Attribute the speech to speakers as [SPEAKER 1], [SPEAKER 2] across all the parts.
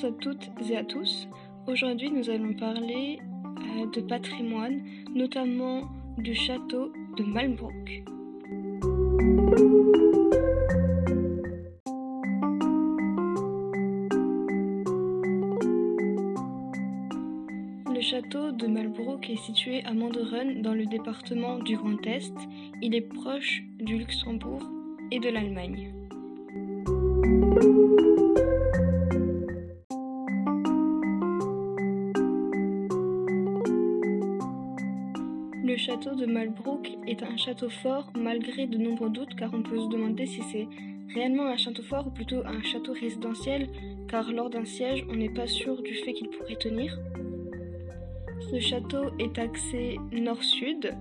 [SPEAKER 1] Bonjour à toutes et à tous. Aujourd'hui, nous allons parler euh, de patrimoine, notamment du château de Malbrook. Le château de Malbrook est situé à Manderun dans le département du Grand Est. Il est proche du Luxembourg et de l'Allemagne. Château de Malbrook est un château fort malgré de nombreux doutes car on peut se demander si c'est réellement un château fort ou plutôt un château résidentiel car lors d'un siège on n'est pas sûr du fait qu'il pourrait tenir. Ce château est axé nord-sud.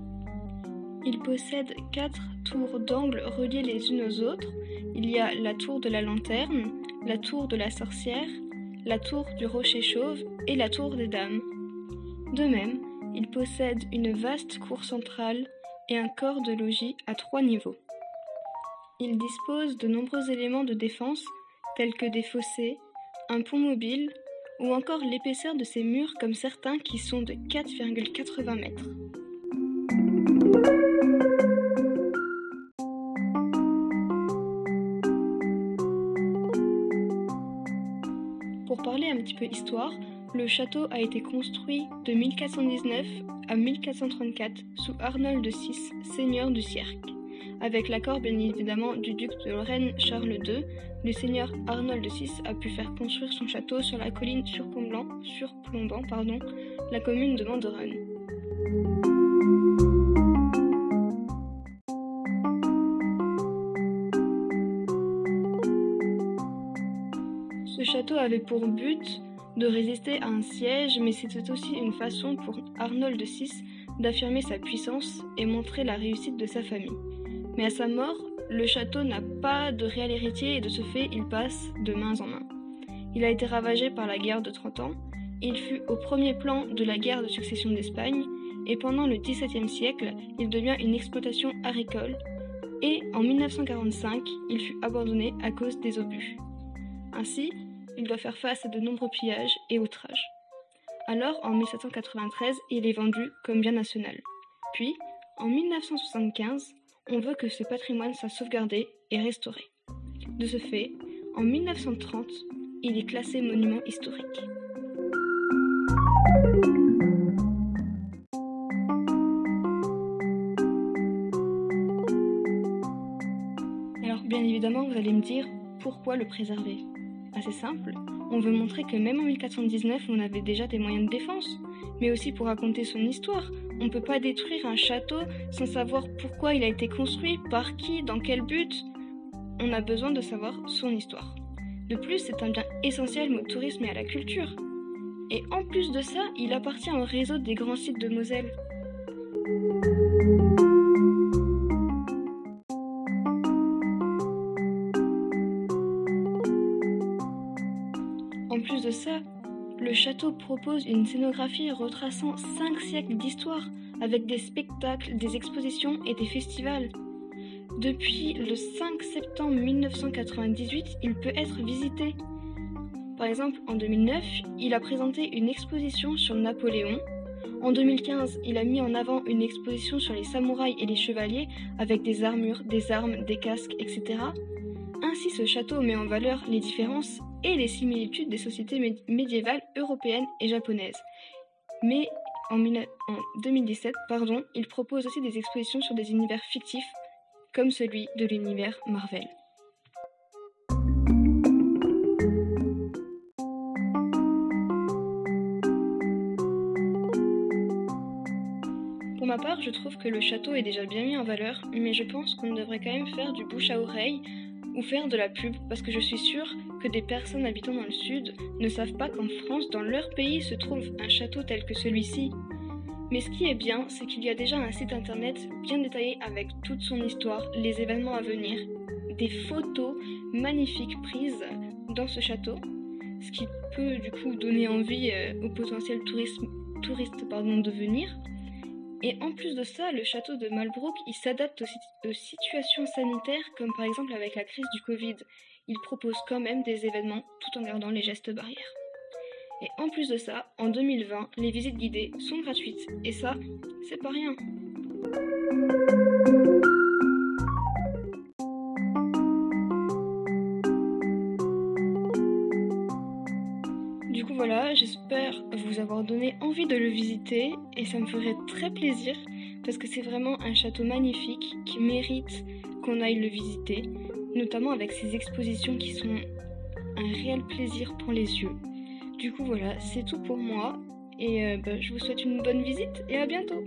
[SPEAKER 1] Il possède quatre tours d'angle reliées les unes aux autres. Il y a la tour de la lanterne, la tour de la sorcière, la tour du rocher chauve et la tour des dames. De même, il possède une vaste cour centrale et un corps de logis à trois niveaux. Il dispose de nombreux éléments de défense tels que des fossés, un pont mobile ou encore l'épaisseur de ses murs comme certains qui sont de 4,80 mètres. Pour parler un petit peu histoire, le château a été construit de 1419 à 1434 sous Arnold VI, seigneur du Cirque. Avec l'accord bien évidemment du duc de Lorraine Charles II, le seigneur Arnold VI a pu faire construire son château sur la colline surplombant, surplombant la commune de Manderun. Ce château avait pour but de résister à un siège, mais c'était aussi une façon pour Arnold VI d'affirmer sa puissance et montrer la réussite de sa famille. Mais à sa mort, le château n'a pas de réel héritier et de ce fait, il passe de main en main. Il a été ravagé par la guerre de 30 ans, il fut au premier plan de la guerre de succession d'Espagne, et pendant le XVIIe siècle, il devient une exploitation agricole, et en 1945, il fut abandonné à cause des obus. Ainsi, il doit faire face à de nombreux pillages et outrages. Alors, en 1793, il est vendu comme bien national. Puis, en 1975, on veut que ce patrimoine soit sauvegardé et restauré. De ce fait, en 1930, il est classé monument historique. Alors, bien évidemment, vous allez me dire pourquoi le préserver? Assez simple. On veut montrer que même en 1419, on avait déjà des moyens de défense, mais aussi pour raconter son histoire. On ne peut pas détruire un château sans savoir pourquoi il a été construit, par qui, dans quel but. On a besoin de savoir son histoire. De plus, c'est un bien essentiel au tourisme et à la culture. Et en plus de ça, il appartient au réseau des grands sites de Moselle. En plus de ça, le château propose une scénographie retraçant cinq siècles d'histoire avec des spectacles, des expositions et des festivals. Depuis le 5 septembre 1998, il peut être visité. Par exemple, en 2009, il a présenté une exposition sur Napoléon. En 2015, il a mis en avant une exposition sur les samouraïs et les chevaliers avec des armures, des armes, des casques, etc. Ainsi, ce château met en valeur les différences et les similitudes des sociétés médiévales européennes et japonaises. Mais en, 2017, pardon, il propose aussi des expositions sur des univers fictifs, comme celui de l'univers Marvel. Pour ma part, je trouve que le château est déjà bien mis en valeur, mais je pense qu'on devrait quand même faire du bouche à oreille ou faire de la pub parce que je suis sûre que des personnes habitant dans le sud ne savent pas qu'en France, dans leur pays, se trouve un château tel que celui-ci. Mais ce qui est bien, c'est qu'il y a déjà un site internet bien détaillé avec toute son histoire, les événements à venir, des photos magnifiques prises dans ce château, ce qui peut du coup donner envie euh, aux potentiels touristes, pardon, de venir. Et en plus de ça, le château de Malbrook, il s'adapte aux, situations sanitaires, comme par exemple avec la crise du Covid. Il propose quand même des événements tout en gardant les gestes barrières. Et en plus de ça, en 2020, les visites guidées sont gratuites. Et ça, c'est pas rien. Donné envie de le visiter et ça me ferait très plaisir parce que c'est vraiment un château magnifique qui mérite qu'on aille le visiter, notamment avec ses expositions qui sont un réel plaisir pour les yeux. Du coup voilà, c'est tout pour moi et euh, bah, je vous souhaite une bonne visite et à bientôt